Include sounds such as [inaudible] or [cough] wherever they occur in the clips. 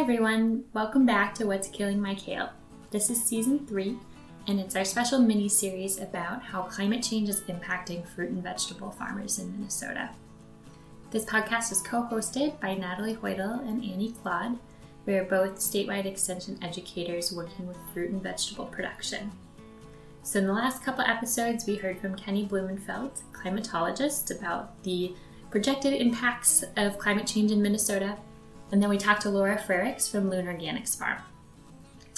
everyone, welcome back to What's Killing My Kale. This is season three, and it's our special mini series about how climate change is impacting fruit and vegetable farmers in Minnesota. This podcast is co hosted by Natalie Hoidal and Annie Klodd. We are both statewide extension educators working with fruit and vegetable production. So, in the last couple episodes, we heard from Kenny Blumenfeld, climatologist, about the projected impacts of climate change in Minnesota and then we talked to Laura Frerichs from Loon Organics Farm.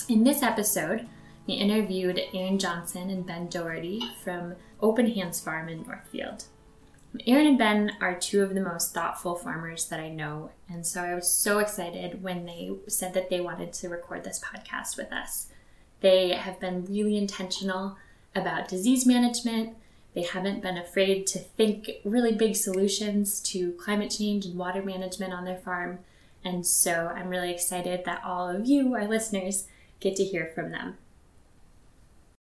In this episode, we interviewed Erin Johnson and Ben Doherty from Open Hands Farm in Northfield. Erin and Ben are two of the most thoughtful farmers that I know, and so I was so excited when they said that they wanted to record this podcast with us. They have been really intentional about disease management. They haven't been afraid to think really big solutions to climate change and water management on their farm. And so I'm really excited that all of you, our listeners, get to hear from them.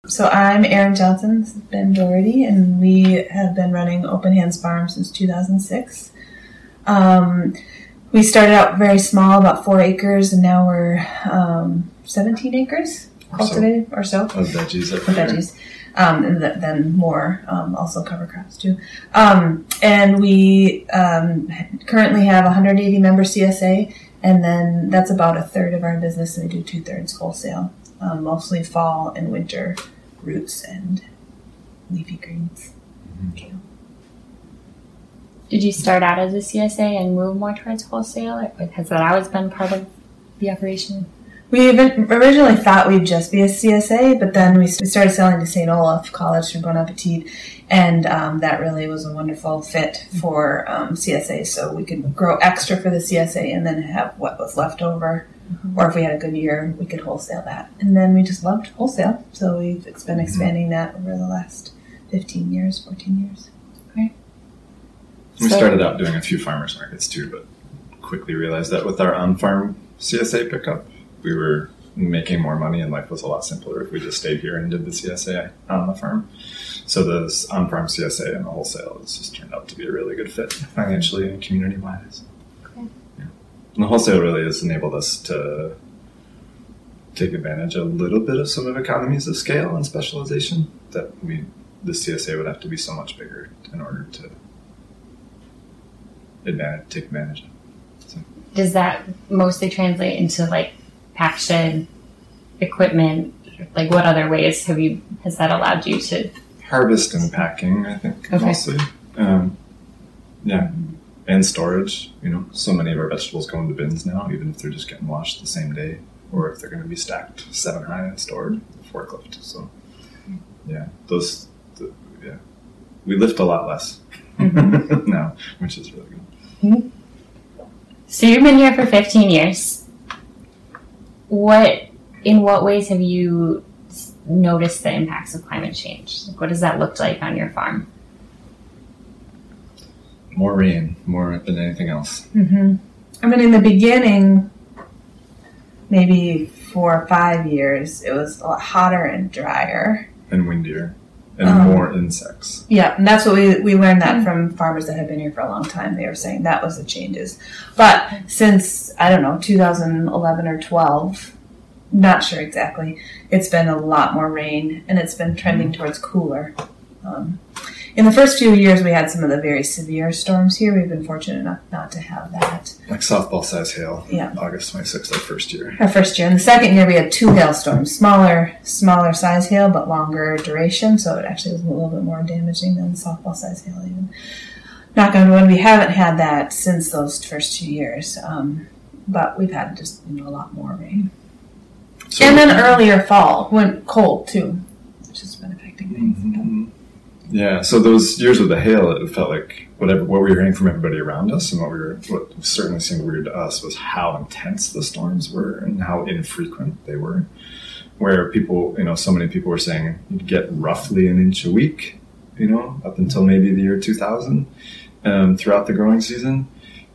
So I'm Erin Johnson, this is Ben Doherty, and we have been running Open Hands Farm since 2006. Um, we started out very small, about four acres, and now we're um, 17 acres cultivated or so. Of veggies. Of veggies um, and th- then more um, also cover crops too. Um, and we um, currently have 180 member CSA, and then that's about a third of our business, and we do two thirds wholesale, um, mostly fall and winter roots and leafy greens. Mm-hmm. Did you start out as a CSA and move more towards wholesale, or has that always been part of the operation? We originally thought we'd just be a CSA, but then we started selling to St. Olaf College through Bon Appetit, and um, that really was a wonderful fit for um, CSA. So we could grow extra for the CSA and then have what was left over. Mm-hmm. Or if we had a good year, we could wholesale that. And then we just loved wholesale. So we've been mm-hmm. expanding that over the last 15 years, 14 years. Okay. We so, started out doing a few farmers markets too, but quickly realized that with our on farm CSA pickup, we were making more money and life was a lot simpler if we just stayed here and did the CSA on the farm. So the on-farm CSA and the wholesale has just turned out to be a really good fit financially and community-wise. Okay. Yeah. And the wholesale really has enabled us to take advantage a little bit of some of economies of scale and specialization that we the CSA would have to be so much bigger in order to advantage, take advantage of. So. Does that mostly translate into like shed equipment? Like, what other ways have you has that allowed you to harvest and packing? I think okay. mostly. Um, yeah, and storage. You know, so many of our vegetables go into bins now, even if they're just getting washed the same day, or if they're going to be stacked seven high and stored forklift. So, yeah, those. The, yeah, we lift a lot less mm-hmm. [laughs] now, which is really good. Mm-hmm. So you've been here for 15 years what in what ways have you noticed the impacts of climate change? Like, what does that look like on your farm? More rain, more than anything else. Mm-hmm. I mean, in the beginning, maybe four or five years, it was a lot hotter and drier. And windier. And um, more insects. Yeah, and that's what we, we learned that from farmers that have been here for a long time. They were saying that was the changes. But since, I don't know, 2011 or 12, not sure exactly, it's been a lot more rain and it's been trending towards cooler. Um, in the first few years, we had some of the very severe storms here. We've been fortunate enough not to have that. Like softball size hail. Yeah. August 26th, our first year. Our first year. In the second year, we had two hailstorms. Smaller, smaller size hail, but longer duration. So it actually was a little bit more damaging than softball size hail, even. Knock on wood, we haven't had that since those first two years. Um, but we've had just you know, a lot more rain. So and then earlier fall, went cold too, which has been affecting things. Mm-hmm. Yeah, so those years of the hail, it felt like whatever what we were hearing from everybody around us, and what we were what certainly seemed weird to us was how intense the storms were and how infrequent they were. Where people, you know, so many people were saying you'd get roughly an inch a week, you know, up until maybe the year 2000, um, throughout the growing season.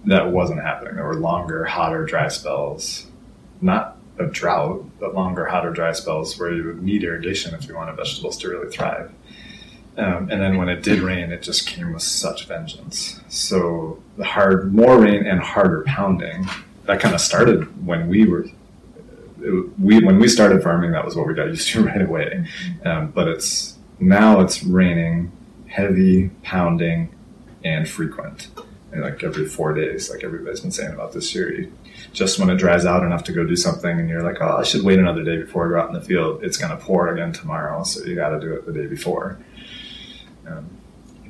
That wasn't happening. There were longer, hotter, dry spells. Not a drought, but longer, hotter, dry spells where you would need irrigation if you wanted vegetables to really thrive. Um, and then when it did rain, it just came with such vengeance. So the hard, more rain and harder pounding that kind of started when we were it, we when we started farming. That was what we got used to [laughs] right away. Um, but it's now it's raining, heavy, pounding, and frequent. And like every four days, like everybody's been saying about this year. Just when it dries out enough to go do something, and you're like, oh, I should wait another day before I go out in the field. It's going to pour again tomorrow, so you got to do it the day before. Um,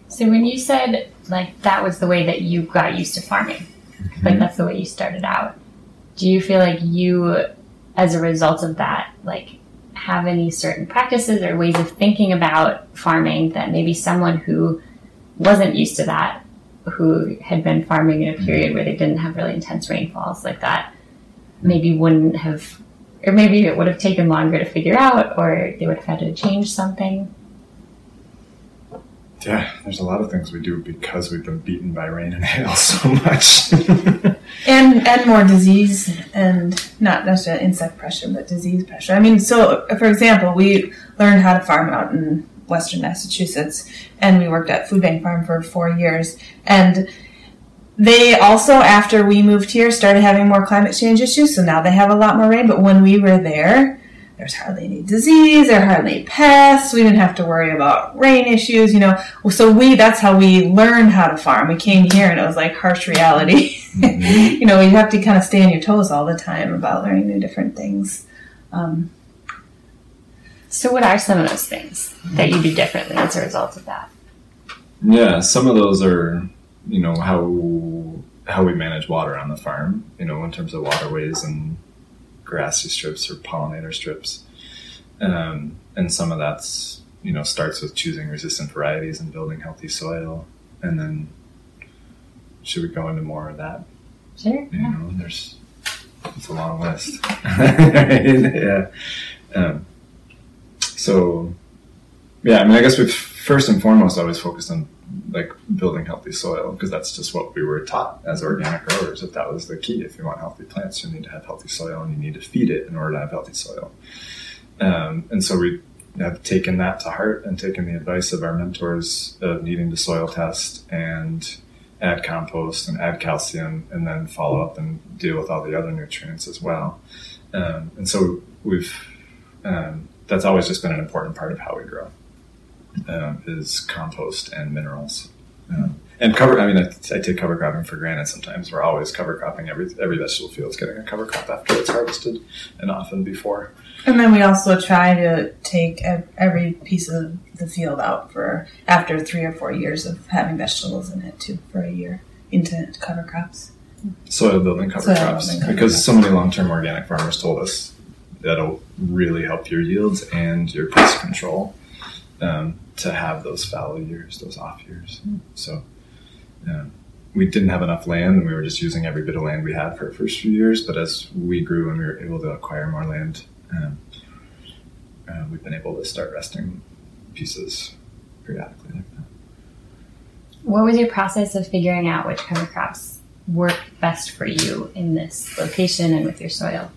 so when you said like that was the way that you got used to farming, mm-hmm. like that's the way you started out. Do you feel like you, as a result of that, like have any certain practices or ways of thinking about farming that maybe someone who wasn't used to that, who had been farming in a period where they didn't have really intense rainfalls like that, maybe wouldn't have, or maybe it would have taken longer to figure out, or they would have had to change something? Yeah, there's a lot of things we do because we've been beaten by rain and hail [laughs] so much. [laughs] and and more disease and not necessarily insect pressure, but disease pressure. I mean, so for example, we learned how to farm out in western Massachusetts, and we worked at Food Bank Farm for four years. And they also, after we moved here, started having more climate change issues. So now they have a lot more rain. But when we were there, there's hardly any disease, there are hardly any pests. We didn't have to worry about rain issues, you know. So we, that's how we learned how to farm. We came here and it was like harsh reality. Mm-hmm. [laughs] you know, you have to kind of stay on your toes all the time about learning new different things. Um, so what are some of those things that you do differently as a result of that? Yeah, some of those are, you know, how how we manage water on the farm, you know, in terms of waterways and grassy strips or pollinator strips. Um, and some of that's, you know, starts with choosing resistant varieties and building healthy soil. And then should we go into more of that? Sure. You yeah. know, there's, it's a long list. [laughs] yeah. Um, so, yeah, I mean, I guess we've first and foremost always focused on like building healthy soil because that's just what we were taught as organic growers that that was the key. If you want healthy plants you need to have healthy soil and you need to feed it in order to have healthy soil. Um, and so we have taken that to heart and taken the advice of our mentors of needing to soil test and add compost and add calcium and then follow up and deal with all the other nutrients as well. Um, and so we've um, that's always just been an important part of how we grow um, is compost and minerals. Um, and cover, I mean, I, I, take cover cropping for granted sometimes. We're always cover cropping. Every, every vegetable field is getting a cover crop after it's harvested and often before. And then we also try to take every piece of the field out for after three or four years of having vegetables in it too for a year into cover crops. Soil building cover Soil crops. Building cover because crops. so many long term organic farmers told us that'll really help your yields and your pest control um, to have those fallow years, those off years. Mm. So um, we didn't have enough land, and we were just using every bit of land we had for the first few years. But as we grew and we were able to acquire more land, um, uh, we've been able to start resting pieces periodically like that. What was your process of figuring out which cover crops work best for you in this location and with your soil?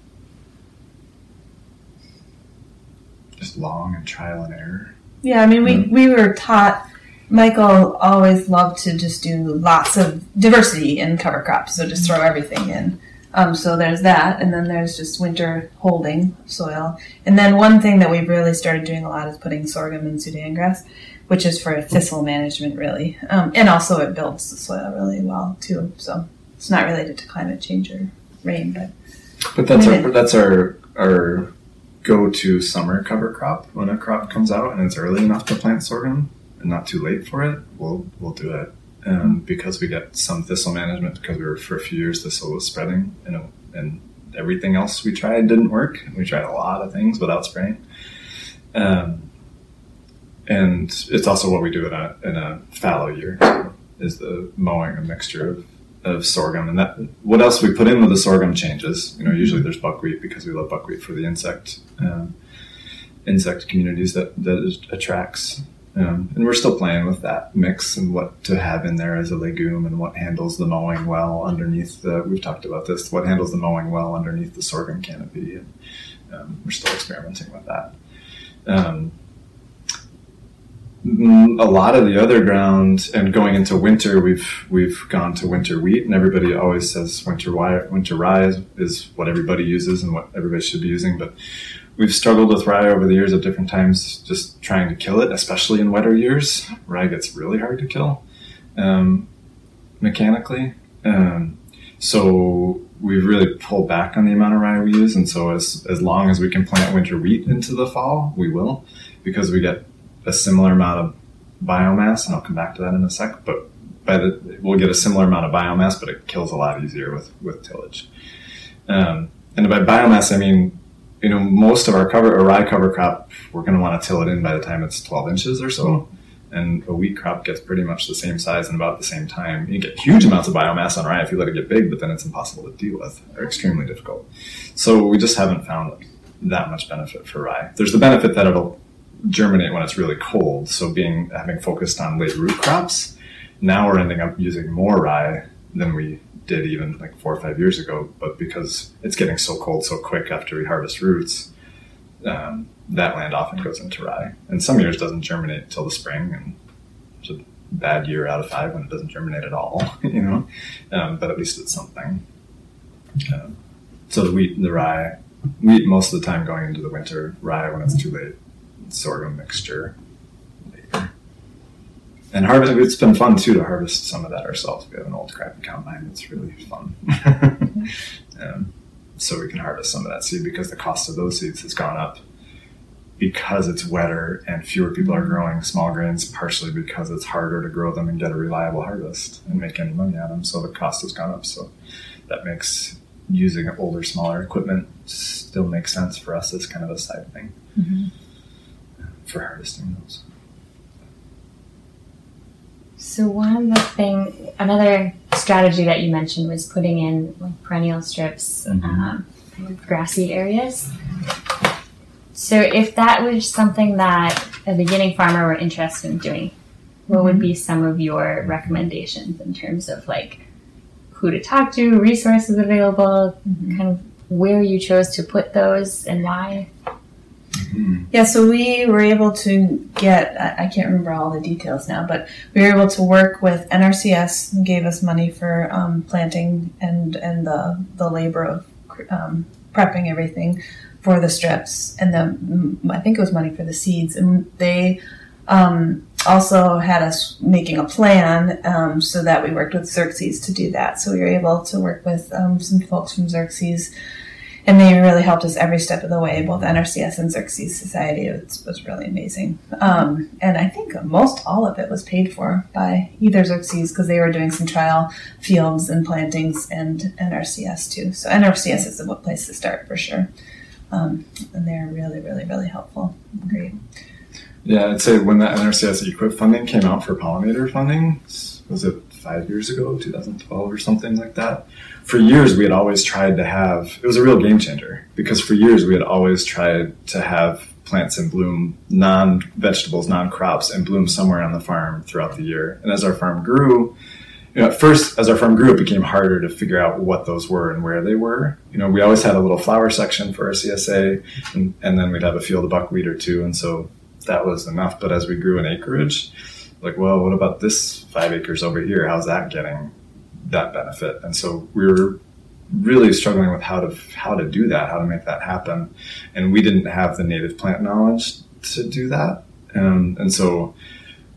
Just long and trial and error. Yeah, I mean, we, mm-hmm. we were taught. Michael always loved to just do lots of diversity in cover crops, so just throw everything in. Um, so there's that, and then there's just winter holding soil. And then one thing that we've really started doing a lot is putting sorghum and Sudan grass, which is for thistle management, really. Um, and also it builds the soil really well too. So it's not related to climate change or rain, but but that's I mean, our that's our our go to summer cover crop when a crop comes out and it's early enough to plant sorghum and not too late for it, we'll we'll do it. Um, because we got some thistle management because we were for a few years thistle was spreading and and everything else we tried didn't work. We tried a lot of things without spraying. Um, and it's also what we do in a in a fallow year is the mowing a mixture of of sorghum, and that what else we put in with the sorghum changes. You know, usually there's buckwheat because we love buckwheat for the insect um, insect communities that that attracts. Um, and we're still playing with that mix and what to have in there as a legume and what handles the mowing well underneath the. We've talked about this. What handles the mowing well underneath the sorghum canopy, and um, we're still experimenting with that. Mm, a lot of the other ground and going into winter, we've we've gone to winter wheat, and everybody always says winter rye, winter rye is, is what everybody uses and what everybody should be using. But we've struggled with rye over the years at different times, just trying to kill it, especially in wetter years. Rye gets really hard to kill um, mechanically. Um, so we've really pulled back on the amount of rye we use, and so as as long as we can plant winter wheat into the fall, we will, because we get a similar amount of biomass, and I'll come back to that in a sec. But by the we'll get a similar amount of biomass, but it kills a lot easier with with tillage. Um, and by biomass, I mean you know most of our cover a rye cover crop, we're going to want to till it in by the time it's 12 inches or so and a wheat crop gets pretty much the same size in about the same time. You get huge amounts of biomass on rye if you let it get big, but then it's impossible to deal with or extremely difficult. So we just haven't found that much benefit for rye. There's the benefit that it'll germinate when it's really cold. So being having focused on late root crops, now we're ending up using more rye than we did even like four or five years ago. But because it's getting so cold so quick after we harvest roots, um, that land often goes into rye. And some years doesn't germinate until the spring, and it's a bad year out of five when it doesn't germinate at all, [laughs] you know. Um, but at least it's something. Um, so the wheat, and the rye, wheat most of the time going into the winter, rye when it's too late, sorghum mixture later. And harvest, it's been fun too to harvest some of that ourselves. We have an old crappy combine; it's really fun. [laughs] um, so we can harvest some of that seed because the cost of those seeds has gone up because it's wetter and fewer people are growing small grains, partially because it's harder to grow them and get a reliable harvest and make any money on them. So the cost has gone up. So that makes using older, smaller equipment still makes sense for us as kind of a side thing mm-hmm. For harvesting those. So one of the thing, another strategy that you mentioned was putting in like perennial strips, mm-hmm. um, grassy areas. So if that was something that a beginning farmer were interested in doing, what would be some of your recommendations in terms of like who to talk to, resources available, mm-hmm. kind of where you chose to put those and why? Mm-hmm. Yeah, so we were able to get, I can't remember all the details now, but we were able to work with NRCS, and gave us money for um, planting and, and the, the labor of um, prepping everything for the strips, and then I think it was money for the seeds, and they um, also had us making a plan um, so that we worked with Xerces to do that. So we were able to work with um, some folks from Xerces, and they really helped us every step of the way. Both NRCS and Xerces Society it was, really amazing, um, and I think most all of it was paid for by either Xerces because they were doing some trial fields and plantings, and NRCS too. So NRCS is the place to start for sure. Um, and they're really, really, really helpful. Great. Yeah, I'd say when that NRCS EQIP funding came out for pollinator funding, was it five years ago, 2012 or something like that? For years, we had always tried to have, it was a real game changer because for years we had always tried to have plants in bloom, non vegetables, non crops, and bloom somewhere on the farm throughout the year. And as our farm grew, you know, at first, as our farm grew, it became harder to figure out what those were and where they were. You know, we always had a little flower section for our CSA, and, and then we'd have a field of buckwheat or two, and so that was enough. But as we grew in acreage, like, well, what about this five acres over here? How's that getting that benefit? And so we were really struggling with how to how to do that, how to make that happen, and we didn't have the native plant knowledge to do that, um, and so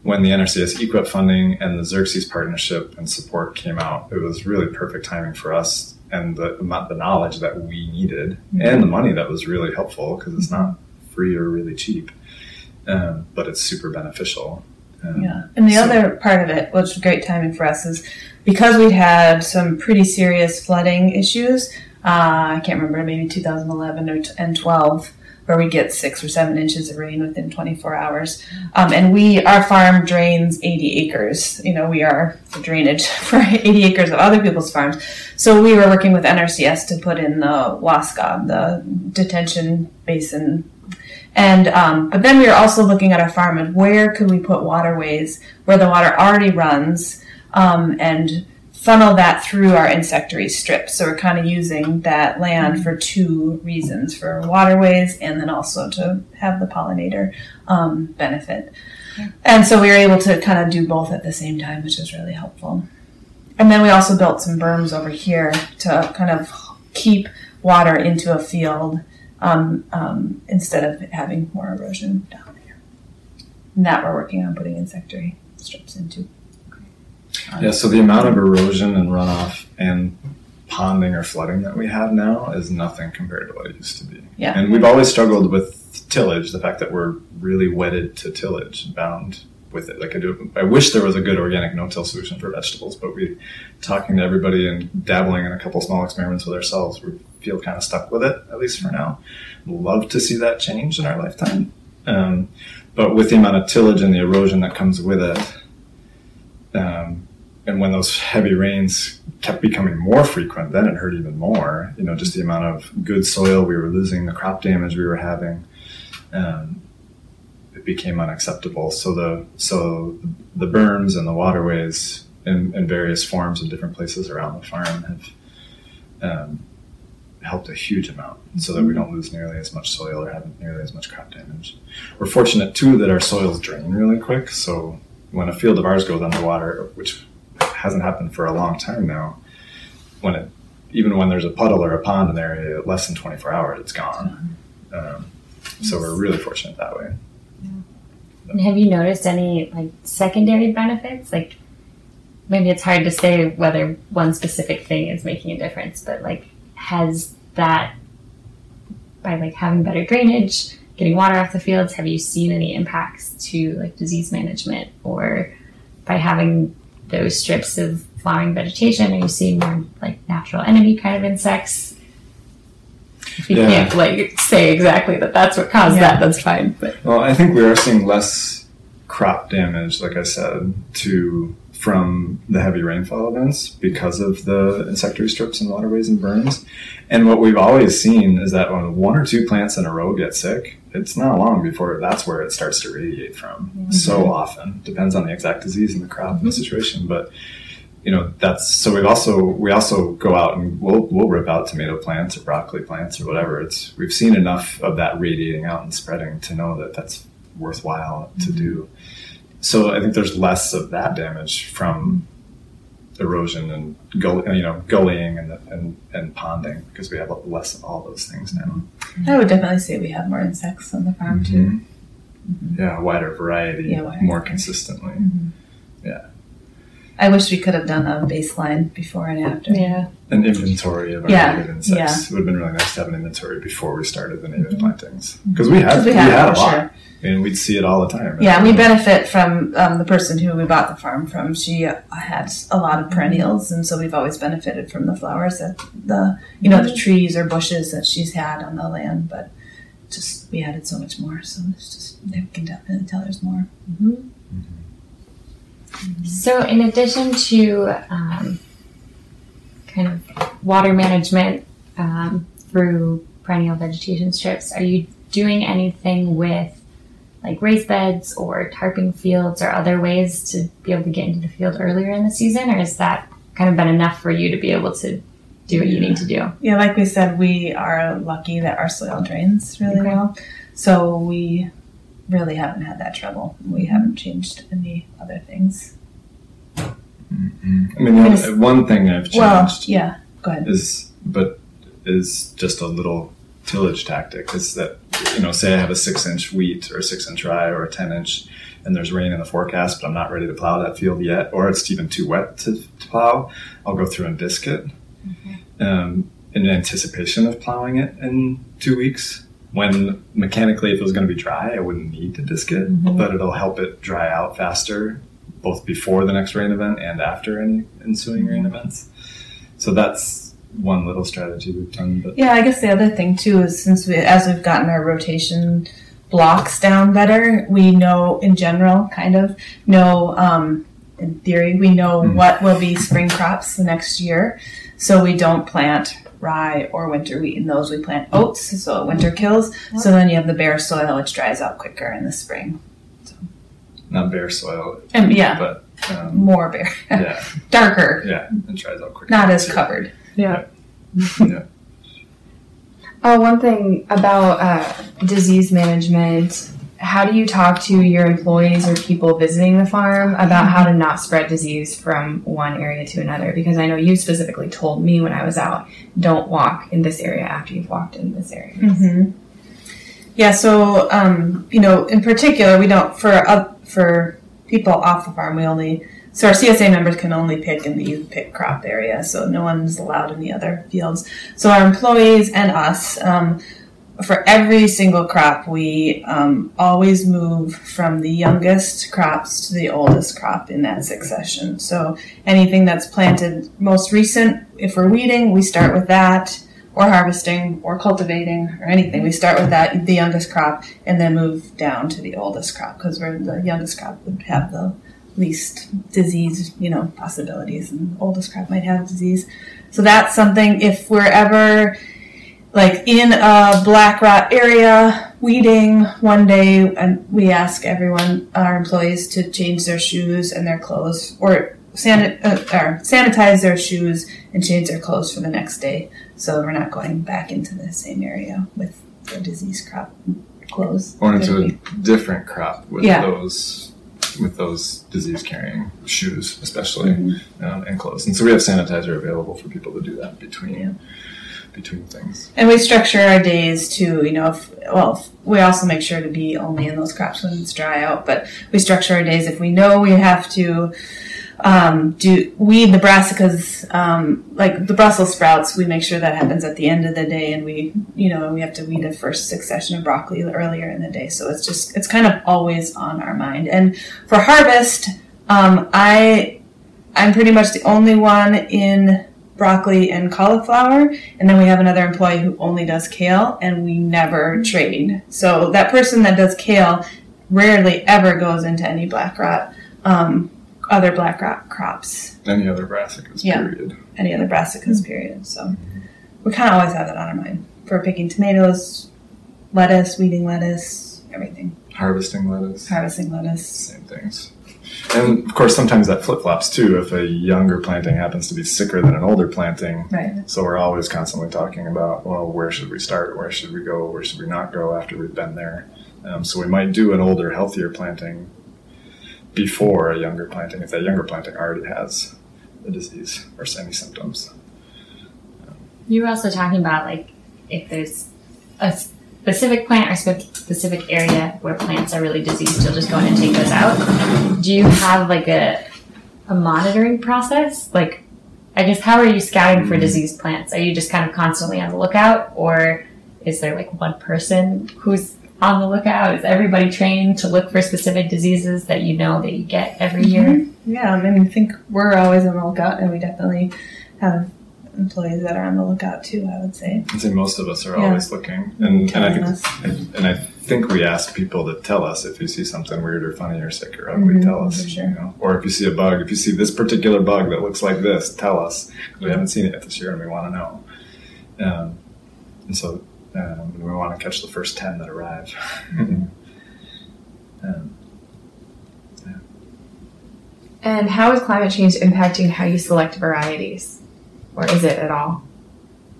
when the NRCS EQIP funding and the Xerces partnership and support came out, it was really perfect timing for us and the the knowledge that we needed mm-hmm. and the money that was really helpful because it's not free or really cheap, um, but it's super beneficial. Um, yeah, and the so, other part of it, which was great timing for us, is because we had some pretty serious flooding issues. Uh, I can't remember, maybe 2011 or t- and 12 where we get six or seven inches of rain within 24 hours. Um, and we, our farm drains 80 acres. You know, we are the drainage [laughs] for 80 acres of other people's farms. So we were working with NRCS to put in the WASCA, the detention basin. And, um, but then we were also looking at our farm and where could we put waterways where the water already runs, um, and funnel that through our insectary strips. So we're kind of using that land for two reasons for waterways and then also to have the pollinator um, benefit. And so we were able to kind of do both at the same time, which is really helpful. And then we also built some berms over here to kind of keep water into a field um, um, instead of having more erosion down there. And that we're working on putting insectary strips into. Yeah, so the amount of erosion and runoff and ponding or flooding that we have now is nothing compared to what it used to be. Yeah. And we've always struggled with tillage, the fact that we're really wedded to tillage, bound with it. Like I do, I wish there was a good organic no-till solution for vegetables, but we, talking to everybody and dabbling in a couple small experiments with ourselves, we feel kind of stuck with it, at least for now. Love to see that change in our lifetime. Um, but with the amount of tillage and the erosion that comes with it, um, and when those heavy rains kept becoming more frequent, then it hurt even more. You know, just the amount of good soil we were losing, the crop damage we were having, um, it became unacceptable. So the so the berms and the waterways in, in various forms in different places around the farm have um, helped a huge amount, so that we don't lose nearly as much soil or have nearly as much crop damage. We're fortunate too that our soils drain really quick, so when a field of ours goes underwater, which hasn't happened for a long time now, when it even when there's a puddle or a pond in the area, less than 24 hours, it's gone. Um, so we're really fortunate that way. And have you noticed any like secondary benefits? Like maybe it's hard to say whether one specific thing is making a difference, but like has that by like having better drainage, getting water off the fields, have you seen any impacts to like disease management or by having those strips of flowering vegetation, are you seeing more like natural enemy kind of insects? If you Yeah. can't like say exactly that that's what caused Yeah. that, that's fine. But Well, I think we are seeing less crop damage, like I said, to from the heavy rainfall events because of the insectary strips and waterways and berms. And what we've always seen is that when one or two plants in a row get sick, it's not long before that's where it starts to radiate from. So often depends on the exact disease and the crop and the mm-hmm. situation, but you know that's so we've also we also go out and we'll we'll rip out tomato plants or broccoli plants or whatever. It's we've seen enough of that radiating out and spreading to know that that's worthwhile to mm-hmm. do. So i think there's less of that damage from erosion and gull, you know gullying and, and and ponding because we have less of all those things now. I would definitely say we have more insects on the farm mm-hmm. too. Mhm. yeah a wider variety Yeah, wider more variety. consistently mm-hmm. I wish we could have done a baseline before and after. yeah. an inventory of our Yeah, native insects. It would have been really nice to have an inventory before we started the native mm-hmm. plantings because we had mm-hmm. 'Cause we, we had, have, a lot. sure. I mean, we'd see it all the time. Yeah, and we benefit from um, the person who we bought the farm from. She uh, had a lot of perennials, and so we've always benefited from the flowers that the you know the mm-hmm. trees or bushes that she's had on the land. But just we added so much more, so it's just they can definitely tell there's more. So, in addition to um, kind of water management um, through perennial vegetation strips, are you doing anything with like raised beds or tarping fields or other ways to be able to get into the field earlier in the season, or has that kind of been enough for you to be able to do what you need to do? Yeah, like we said, we are lucky that our soil drains really Okay. well, so we really haven't had that trouble. We haven't changed any other things. Mhm. I mean, the Yes. only- one thing I've changed Well, yeah. Go ahead. is, but is just a little tillage tactic. Is that you know, say I have a six-inch wheat or a six-inch rye or a ten-inch, and there's rain in the forecast, but I'm not ready to plow that field yet, or it's even too wet to, to plow. I'll go through and disc it um, in anticipation of plowing it in two weeks. When mechanically, if it was going to be dry, I wouldn't need to disc it, Mhm. but it'll help it dry out faster, both before the next rain event and after any ensuing rain events. So that's one little strategy we've done. But Yeah, I guess the other thing too is since we, as we've gotten our rotation blocks down better, we know in general, kind of know, um, in theory, we know Mhm. what will be spring crops the next year. So we don't plant rye or winter wheat in those. We plant oats, so winter kills. So then you have the bare soil, which dries out quicker in the spring. not bare soil, And yeah, but um, more bare, yeah, [laughs] darker, yeah, it dries out quicker. not as too. covered. Yeah. [laughs] Yeah. Oh, one thing about uh, disease management how do you talk to your employees or people visiting the farm about how to not spread disease from one area to another? Because I know you specifically told me when I was out, don't walk in this area after you've walked in this area. Mm-hmm. Yeah, so um, you know, in particular, we don't for uh, for people off the farm. We only so our CSA members can only pick in the youth pick crop area. So no one's allowed in the other fields. So our employees and us. Um, for every single crop, we um, always move from the youngest crops to the oldest crop in that succession. So anything that's planted most recent, if we're weeding, we start with that, or harvesting, or cultivating, or anything. We start with that, the youngest crop, and then move down to the oldest crop because we're the youngest crop would have the least disease, you know, possibilities, and oldest crop might have disease. So that's something. If we're ever like in a black rot area weeding one day and we ask everyone our employees to change their shoes and their clothes or, sanit- uh, or sanitize their shoes and change their clothes for the next day so we're not going back into the same area with the disease crop clothes or into a different crop with Yeah. those with those disease carrying shoes especially Mm-hmm. um, and clothes and so we have sanitizer available for people to do that between between things And we structure our days to, you know, if, well, if- we also make sure to be only in those crops when it's dry out, but we structure our days if we know we have to um, do weed the brassicas, um, like the Brussels sprouts, we make sure that happens at the end of the day, and we, you know, we have to weed the first succession of broccoli earlier in the day. So it's just, it's kind of always on our mind. And for harvest, um, I, I'm pretty much the only one in broccoli and cauliflower, and then we have another employee who only does kale, and we never trade. So that person that does kale rarely ever goes into any black rot, um, other black rot crops, any other brassicas Yeah. period any other brassicas period. So we kind of always have that on our mind for picking tomatoes, lettuce, weeding lettuce, everything, harvesting lettuce harvesting lettuce. same things and of course sometimes that flip-flops too if a younger planting happens to be sicker than an older planting. Right. so we're always constantly talking about well where should we start? Where should we go? Where should we not go after we've been there? Um, so we might do an older healthier planting before a younger planting if that younger planting already has the disease or any symptoms. You were also talking about like if there's a specific plant or specific area where plants are really diseased, you'll just go in and take those out. Do you have like a a monitoring process? Like, I guess how are you scouting for diseased plants? Are you just kind of constantly on the lookout, or is there like one person who's on the lookout? Is everybody trained to look for specific diseases that you know that you get every year? Mm-hmm. Yeah, I mean, I think we're always on the lookout, and we definitely have employees that are on the lookout too. I would say. I'd say most of us are Yeah. always looking, and, and I think us. and, and I think we ask people to tell us if you see something weird or funny or sick or ugly. Mhm, tell us, sure. you know, or if you see a bug, if you see this particular bug that looks like this, tell us. We haven't seen it yet this year, and we want to know. Um, and so um, we want to catch the first ten that arrive. [laughs] um, And how is climate change impacting how you select varieties? Or is it at all?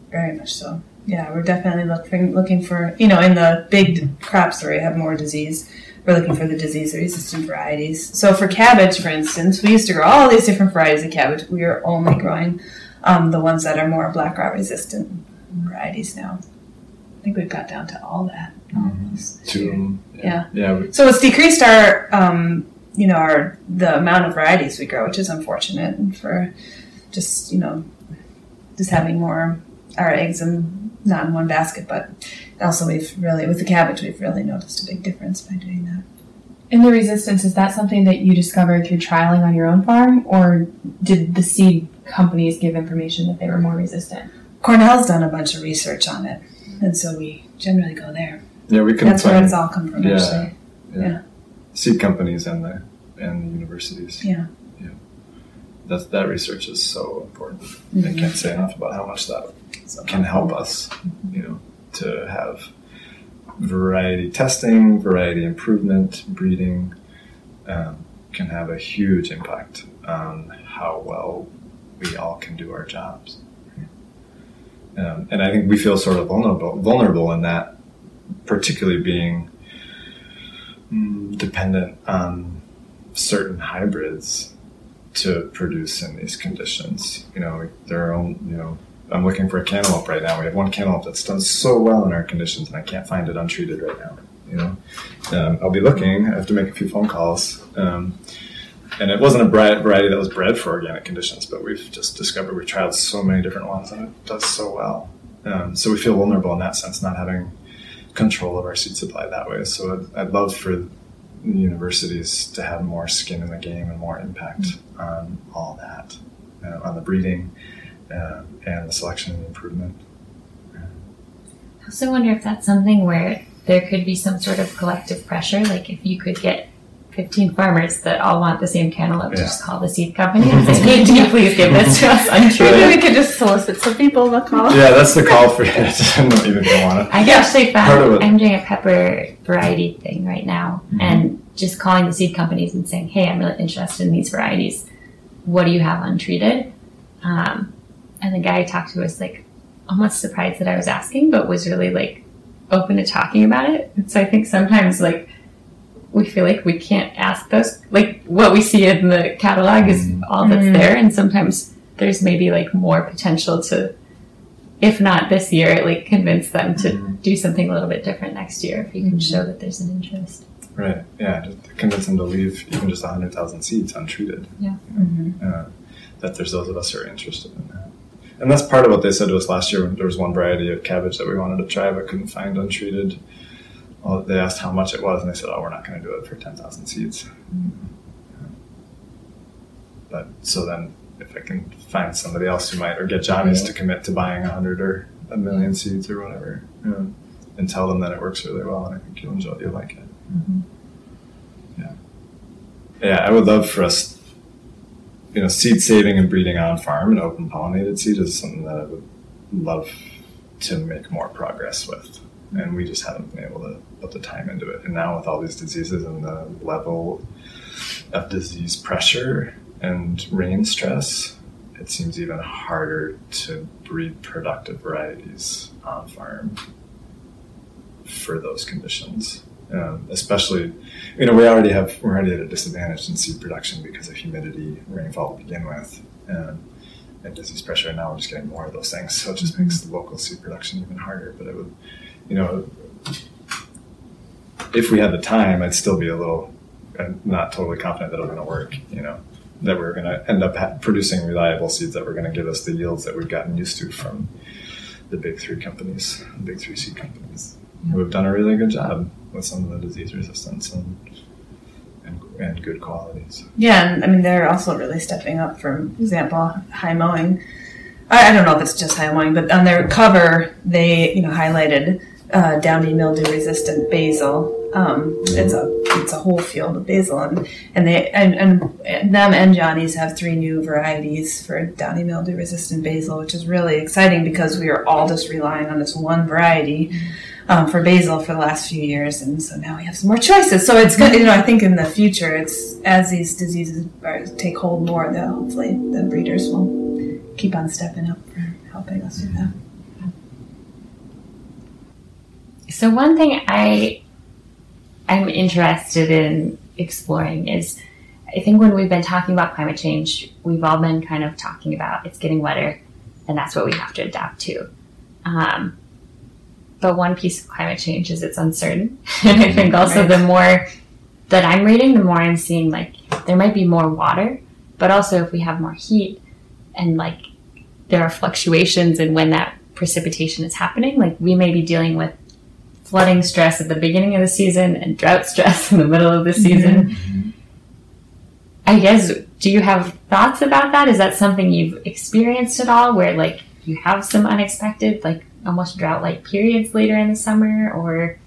Very much so. Yeah, we're definitely looking looking for you know in the big crops where we have more disease, we're looking for the disease resistant varieties. So for cabbage, for instance, we used to grow all these different varieties of cabbage. We are only growing um, the ones that are more black rot resistant varieties now. I think we've got down to all that. almost. two, Yeah. yeah. we- So it's decreased our, um, you know, our the amount of varieties we grow, which is unfortunate for just you know, just having more our eggs in not in one basket. But also, we've really with the cabbage, we've really noticed a big difference by doing that. And the resistance, is that something that you discovered through trialing on your own farm? Or did the seed companies give information that they were more resistant? Cornell's done a bunch of research on it, and so we generally go there. Yeah, we can That's where it's all come from. Yeah. Actually, seed companies and the and the universities. Yeah. That that research is so important. I Mhm. can't say enough about how much that can help us, you know, to have variety testing, variety improvement, breeding, um, can have a huge impact on how well we all can do our jobs. Um, and I think we feel sort of vulnerable, vulnerable in that, particularly being mm, dependent on certain hybrids to produce in these conditions. You know, their own, you know, I'm looking for a cantaloupe right now. We have one cantaloupe that's done so well in our conditions, and I can't find it untreated right now. You know, um, I'll be looking. I have to make a few phone calls. Um, and it wasn't a variety that was bred for organic conditions, but we've just discovered we've tried so many different ones, and it does so well. Um, so we feel vulnerable in that sense, not having control of our seed supply that way. So I'd, I'd love for universities to have more skin in the game and more impact mm-hmm. on all that, uh, on the breeding uh, and the selection and improvement. I also wonder if that's something where there could be some sort of collective pressure, like if you could get 15 farmers that all want the same cantaloupe, yeah. just call the seed company [laughs] and say, hey, can you please give this to us untrue? Maybe we could just solicit some people to call. Yeah, that's the call for it. [laughs] I don't even want it. I actually found I'm doing a pepper variety thing right now mm-hmm. and just calling the seed companies and saying, hey, I'm really interested in these varieties. What do you have untreated? Um, and the guy I talked to was like almost surprised that I was asking, but was really like open to talking about it. And so I think sometimes like we feel like we can't ask those like what we see in the catalog is mm. all that's mm. there and sometimes there's maybe like more potential to if not this year like convince them to mm. do something a little bit different next year if you can show that there's an interest right yeah just convince them to leave even just 100000 seeds untreated yeah mm-hmm. uh, that there's those of us who are interested in that and that's part of what they said to us last year when there was one variety of cabbage that we wanted to try but couldn't find untreated well, they asked how much it was, and they said, "Oh, we're not going to do it for ten thousand seeds." Mm-hmm. But so then, if I can find somebody else who might, or get Johnny's yeah. to commit to buying a hundred or a million seeds or whatever, you know, and tell them that it works really well, and I think you'll enjoy, you'll like it. Mm-hmm. Yeah, yeah. I would love for us, you know, seed saving and breeding on farm and open pollinated seed is something that I would love to make more progress with and we just haven't been able to put the time into it. And now with all these diseases and the level of disease pressure and rain stress, it seems even harder to breed productive varieties on farm for those conditions. Um, especially, you know, we already have we're already at a disadvantage in seed production because of humidity, rainfall to begin with, and, and disease pressure. And now we're just getting more of those things, so it just makes the local seed production even harder. But it would you know, if we had the time, I'd still be a little uh, not totally confident that it was going to work. You know, that we are going to end up ha- producing reliable seeds that were going to give us the yields that we've gotten used to from the big three companies, the big three seed companies, who have done a really good job with some of the disease resistance and and, and good qualities. Yeah, and I mean they're also really stepping up. For example, high mowing. I, I don't know if it's just high mowing, but on their cover they you know highlighted uh, downy mildew resistant basil. Um, it's a it's a whole field of basil, and and they and, and them and Johnny's have three new varieties for downy mildew resistant basil, which is really exciting because we are all just relying on this one variety. Um, for basil for the last few years, and so now we have some more choices. So it's good, you know. I think in the future, it's as these diseases are, take hold more, that hopefully the breeders will keep on stepping up for helping us with that. So one thing I I'm interested in exploring is I think when we've been talking about climate change, we've all been kind of talking about it's getting wetter, and that's what we have to adapt to. Um, but one piece of climate change is it's uncertain, [laughs] and I think also the more that I'm reading, the more I'm seeing like there might be more water, but also if we have more heat and like there are fluctuations in when that precipitation is happening, like we may be dealing with flooding stress at the beginning of the season and drought stress [laughs] in the middle of the season. Mm-hmm. I guess, do you have thoughts about that? Is that something you've experienced at all where like you have some unexpected, like almost drought like periods later in the summer or?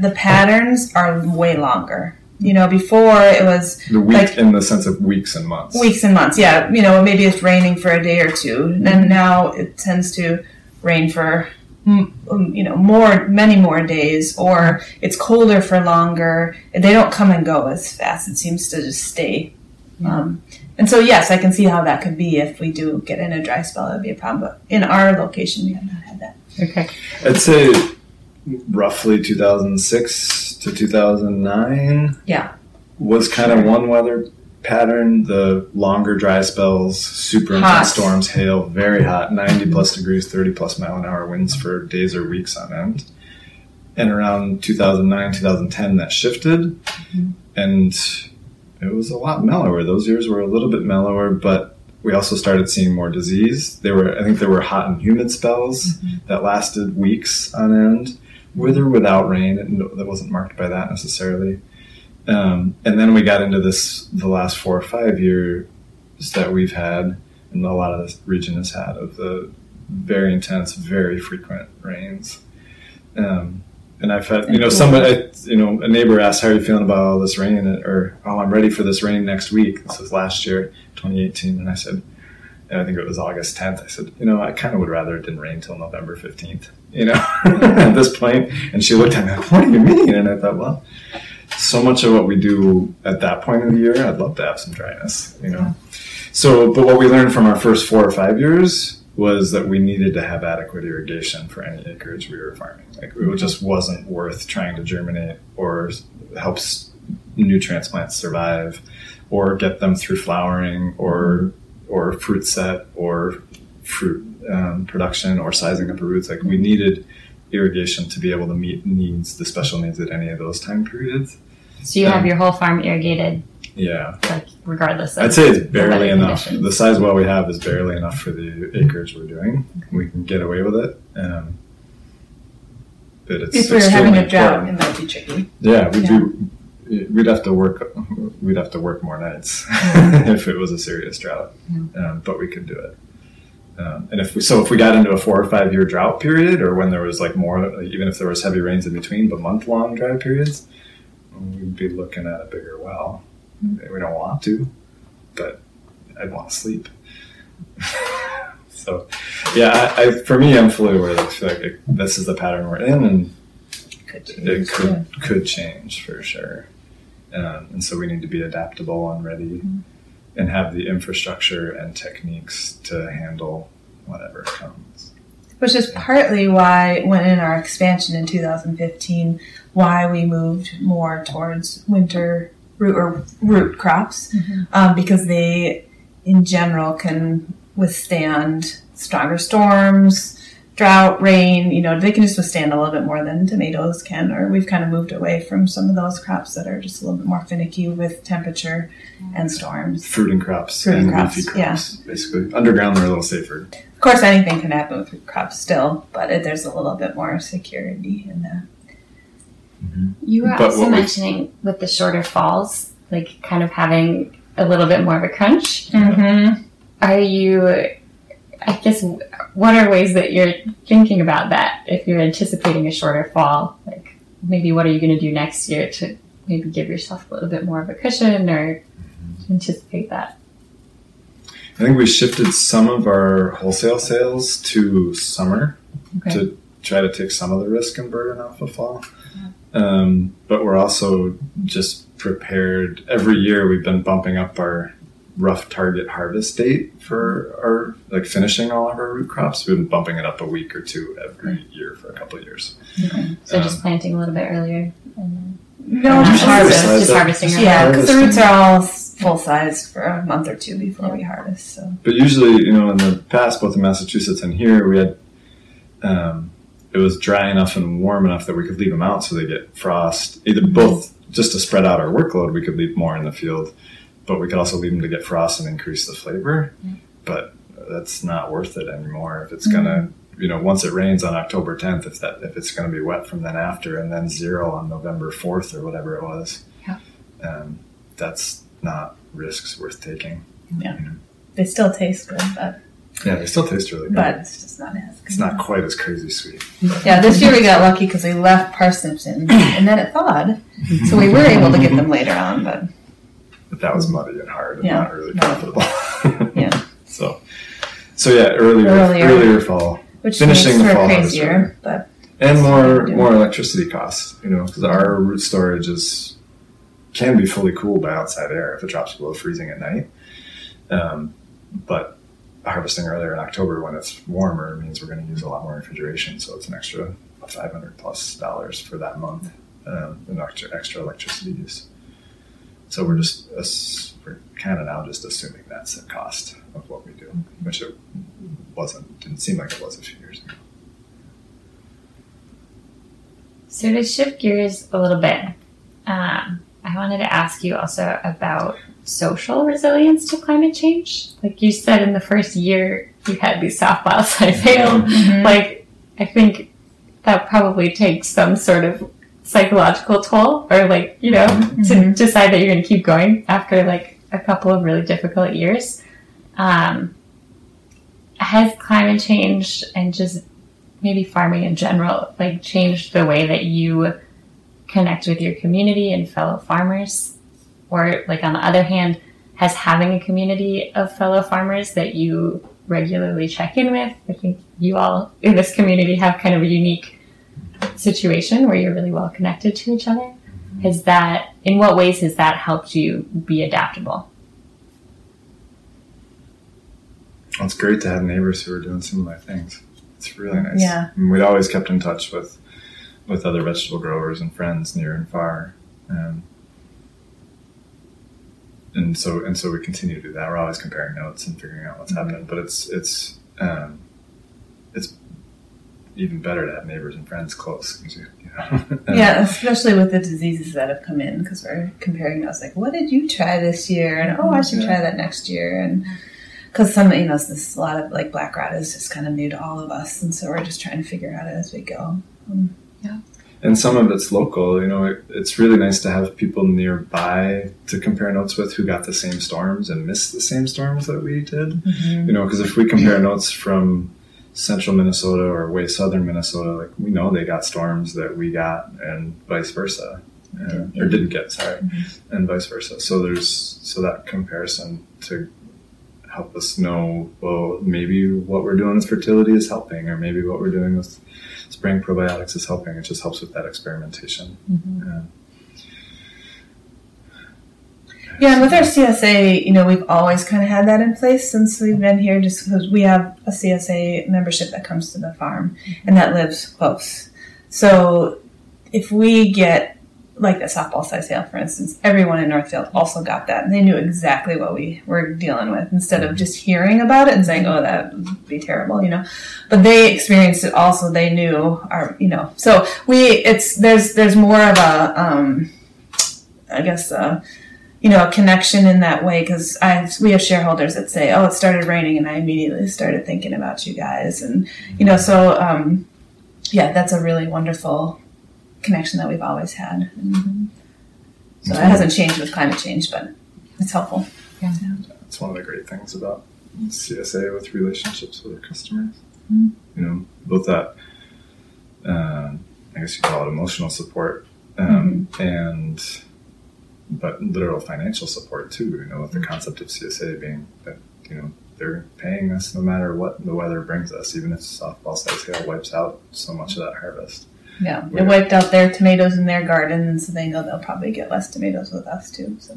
The patterns are way longer. You know, before it was the week like, in the sense of weeks and months. Weeks and months, yeah. You know, maybe it's raining for a day or two, and now it tends to rain for you know more many more days or it's colder for longer they don't come and go as fast it seems to just stay yeah. um, and so yes i can see how that could be if we do get in a dry spell it would be a problem but in our location we have not had that okay i'd say roughly 2006 to 2009 Yeah. was kind of one weather pattern. The longer dry spells, super intense storms, hail, very hot, 90 plus degrees, 30 plus mile an hour winds for days or weeks on end. And around 2009, 2010, that shifted. Mm-hmm. And it was a lot mellower. Those years were a little bit mellower, but we also started seeing more disease. There were, I think, there were hot and humid spells mm-hmm. that lasted weeks on end, with or without rain. And that wasn't marked by that necessarily. Um, and then we got into this the last four or five years that we've had, and a lot of this region has had of the very intense, very frequent rains. Um, and I've had, you know, somebody, you know, a neighbor asked, "How are you feeling about all this rain?" Or, "Oh, I'm ready for this rain next week." This was last year, 2018, and I said, and I think it was August 10th. I said, you know, I kind of would rather it didn't rain till November 15th. You know, [laughs] at this point, and she looked at me like, "What do you mean?" And I thought, well so much of what we do at that point of the year, I'd love to have some dryness, you know. So, but what we learned from our first four or five years was that we needed to have adequate irrigation for any acreage we were farming. Like it just wasn't worth trying to germinate or help new transplants survive, or get them through flowering, or or fruit set, or fruit um, production, or sizing up the roots. Like we needed irrigation to be able to meet needs, the special needs at any of those time periods. So you have Um, your whole farm irrigated, Yeah, like regardless of. I'd say it's barely enough. conditions. The size well we have is barely enough for the acreage we're doing. We can get away with it. Um, but it's If we were having a drought, it might be tricky. Yeah, we Yeah. do. We'd have to work. We'd have to work more nights [laughs] Mm-hmm. if it was a serious drought. Um, but we could do it. Um, and if we so if we got into a four or five year drought period, or when there was like more, even if there was heavy rains in between, but month long dry periods, we'd be looking at a bigger well. Mm-hmm. We don't want to, but I'd want to sleep. [laughs] so, yeah, I, I, for me, I'm fully aware that like it, this is the pattern we're in, and Could it change. could could change for sure. Um, and so we need to be adaptable and ready, and have the infrastructure and techniques to handle whatever comes. Which is partly why, when in our expansion in 2015, why we moved more towards winter root or root crops, um, because they, in general, can withstand stronger storms, drought, rain. You know, they can just withstand a little bit more than tomatoes can. Or we've kind of moved away from some of those crops that are just a little bit more finicky with temperature and storms. Fruiting crops Fruiting and crops, leafy crops, basically. Underground, they're a little safer. Of course, anything can happen with root crops still, but it, there's a little bit more security in that. You were But also what we- mentioning with the shorter falls, like kind of having a little bit more of a crunch. Mm-hmm. Are you, I guess, what are ways that you're thinking about that if you're anticipating a shorter fall? Like maybe what are you going to do next year to maybe give yourself a little bit more of a cushion or to anticipate that? I think we shifted some of our wholesale sales to summer Okay. to try to take some of the risk and burden off of fall. Um, but we're also just prepared. Every year we've been bumping up our rough target harvest date for our like finishing all of our root crops. We've been bumping it up a week or two every year for a couple of years. So Um, just planting a little bit earlier and No, just harvest, harvest. just harvesting earlier. Yeah, because the roots are all full size for a month or two before we harvest. So But usually, you know, in the past, both in Massachusetts and here, we had um, it was dry enough and warm enough that we could leave them out so they get frost. Either both just to spread out our workload, we could leave more in the field, but we could also leave them to get frost and increase the flavor. Mm-hmm. But that's not worth it anymore if it's gonna. Mm-hmm. You know, once it rains on October 10th, if that if it's going to be wet from then after, and then zero on November 4th or whatever it was, Yeah. um, that's not risks worth taking. Yeah, mm-hmm. they still taste good, but Yeah, they still taste really good. but it's just not as good. It's not quite as crazy sweet. Yeah, this year we got lucky because we left parsnips in, and then it thawed, so we were able to get them later on. But But that was muddy and hard and Yeah. not really profitable. [laughs] Yeah. [laughs] So, so yeah, earlier, Earlier. earlier, fall, which Finishing the fall crazier. But and more more electricity costs. You know, because our root storage is can be fully cooled by outside air if it drops below freezing at night. Um, but harvesting earlier in October when it's warmer means we're going to use a lot more refrigeration, so it's an extra five hundred plus dollars for that month um, and extra, extra electricity use. So we're just we're kind of now just assuming that's the cost of what we do, which it wasn't didn't seem like it was a few years ago. So to shift gears a little bit, um, I wanted to ask you also about social resilience to climate change. Like you said, in the first year you had these softballs [laughs] that failed. Like I think that probably takes some sort of psychological toll, or like you know, to Mhm. decide that you're going to keep going after like a couple of really difficult years. Um, has climate change and just maybe farming in general like changed the way that you connect with your community and fellow farmers or like on the other hand has having a community of fellow farmers that you regularly check in with i think you all in this community have kind of a unique situation where you're really well connected to each other has that in what ways has that helped you be adaptable Well, it's great to have neighbors who are doing similar things. It's really nice. Yeah. And we'd always kept in touch with with other vegetable growers and friends near and far. Um, and so and so we continue to do that. We're always comparing notes and figuring out what's Mm-hmm. happening. But it's it's um, it's even better to have neighbors and friends close. you, you know, um, [laughs] Yeah, especially with the diseases that have come in, because we're comparing notes like, what did you try this year? And oh, I should Yeah. try that next year. And because some, you know, this a lot of like black rot is just kind of new to all of us, and so we're just trying to figure out it as we go. And some of it's local. You know, it, it's really nice to have people nearby to compare notes with who got the same storms and missed the same storms that we did. You know, because if we compare notes from central Minnesota or way southern Minnesota, like we know they got storms that we got, and vice versa, uh, or didn't get. Sorry, and vice versa. So there's so that comparison to help us know well maybe what we're doing with fertility is helping or maybe what we're doing with spraying probiotics is helping. It just helps with that experimentation. Uh, Yeah, and with our CSA, you know, we've always kind of had that in place since we've been here, just because we have a CSA membership that comes to the farm and that lives close. So if we get like the softball size hail, for instance, everyone in Northfield also got that, and they knew exactly what we were dealing with instead of just hearing about it and saying, "Oh, that would be terrible," you know. But they experienced it also. They knew our, you know. So we, it's there's there's more of a, um, I guess. Uh, you know, a connection in that way because I we have shareholders that say, "Oh, it started raining," and I immediately started thinking about you guys, and you know, so um, yeah, that's a really wonderful connection that we've always had. And so that hasn't changed with climate change, but it's helpful. Yeah. It's one of the great things about CSA with relationships with our customers. Mhm. You know, both that, um, I guess you call it emotional support, um, and but literal financial support too. You know, with the concept of CSA being that you know they're paying us no matter what the weather brings us, even if softball size hail wipes out so much of that harvest. Yeah, Yeah. it wiped out their tomatoes in their garden, and so they know they'll probably get less tomatoes with us too. So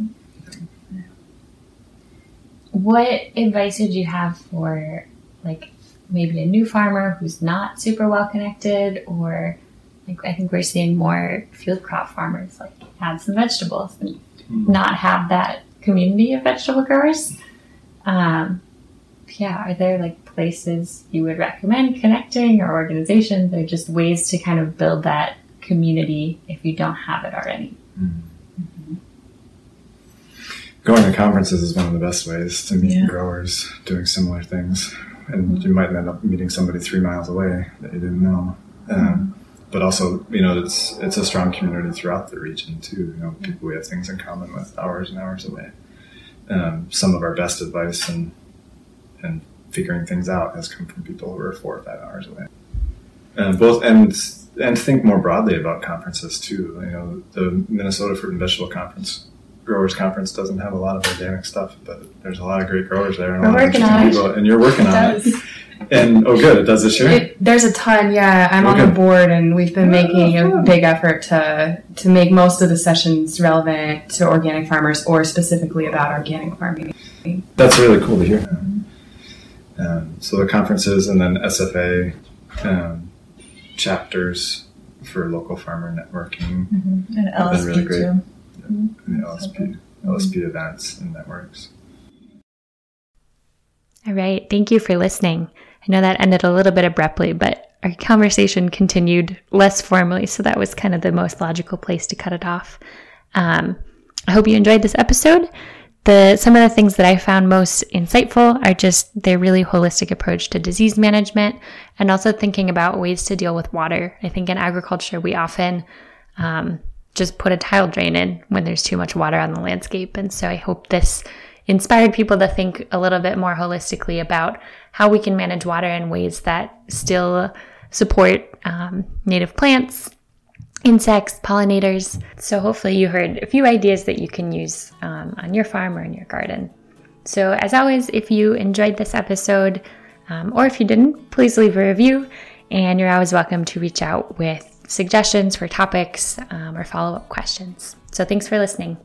What advice would you have for like maybe a new farmer who's not super well connected or like I think we're seeing more field crop farmers like add some vegetables and Mhm. not have that community of vegetable growers. Um, yeah, are there like places you would recommend connecting or organizations or just ways to kind of build that community if you don't have it already? Going to conferences is one of the best ways to meet Yeah. growers doing similar things, and you might end up meeting somebody three miles away that you didn't know. Um, but also, you know, it's it's a strong community throughout the region too. You know, people we have things in common with, hours and hours away. Um, some of our best advice and and figuring things out has come from people who are four or five hours away. And both and and think more broadly about conferences too. You know, the Minnesota Fruit and Vegetable Conference growers conference doesn't have a lot of organic stuff, but there's a lot of great growers there and a We're working on it. people, and you're working It on does. it. And oh, good, it does this year. It, there's a ton, yeah. I'm on the board, and we've been making a big effort to to make most of the sessions relevant to organic farmers, or specifically about organic farming. That's really cool to hear. Um, so the conferences and then SFA um, chapters for local farmer networking Mm-hmm. And LSP really great. too. and the LSP, LSP events and networks. All right. Thank you for listening. I know that ended a little bit abruptly, but our conversation continued less formally, so that was kind of the most logical place to cut it off. Um, I hope you enjoyed this episode. The some of the things that I found most insightful are just their really holistic approach to disease management and also thinking about ways to deal with water. I think in agriculture we often um, just put a tile drain in when there's too much water on the landscape, and so I hope this inspired people to think a little bit more holistically about how we can manage water in ways that still support um, native plants, insects, pollinators. So, hopefully, you heard a few ideas that you can use um, on your farm or in your garden. So, as always, if you enjoyed this episode, um, or if you didn't, please leave a review. And you're always welcome to reach out with suggestions for topics um, or follow up questions. So, thanks for listening.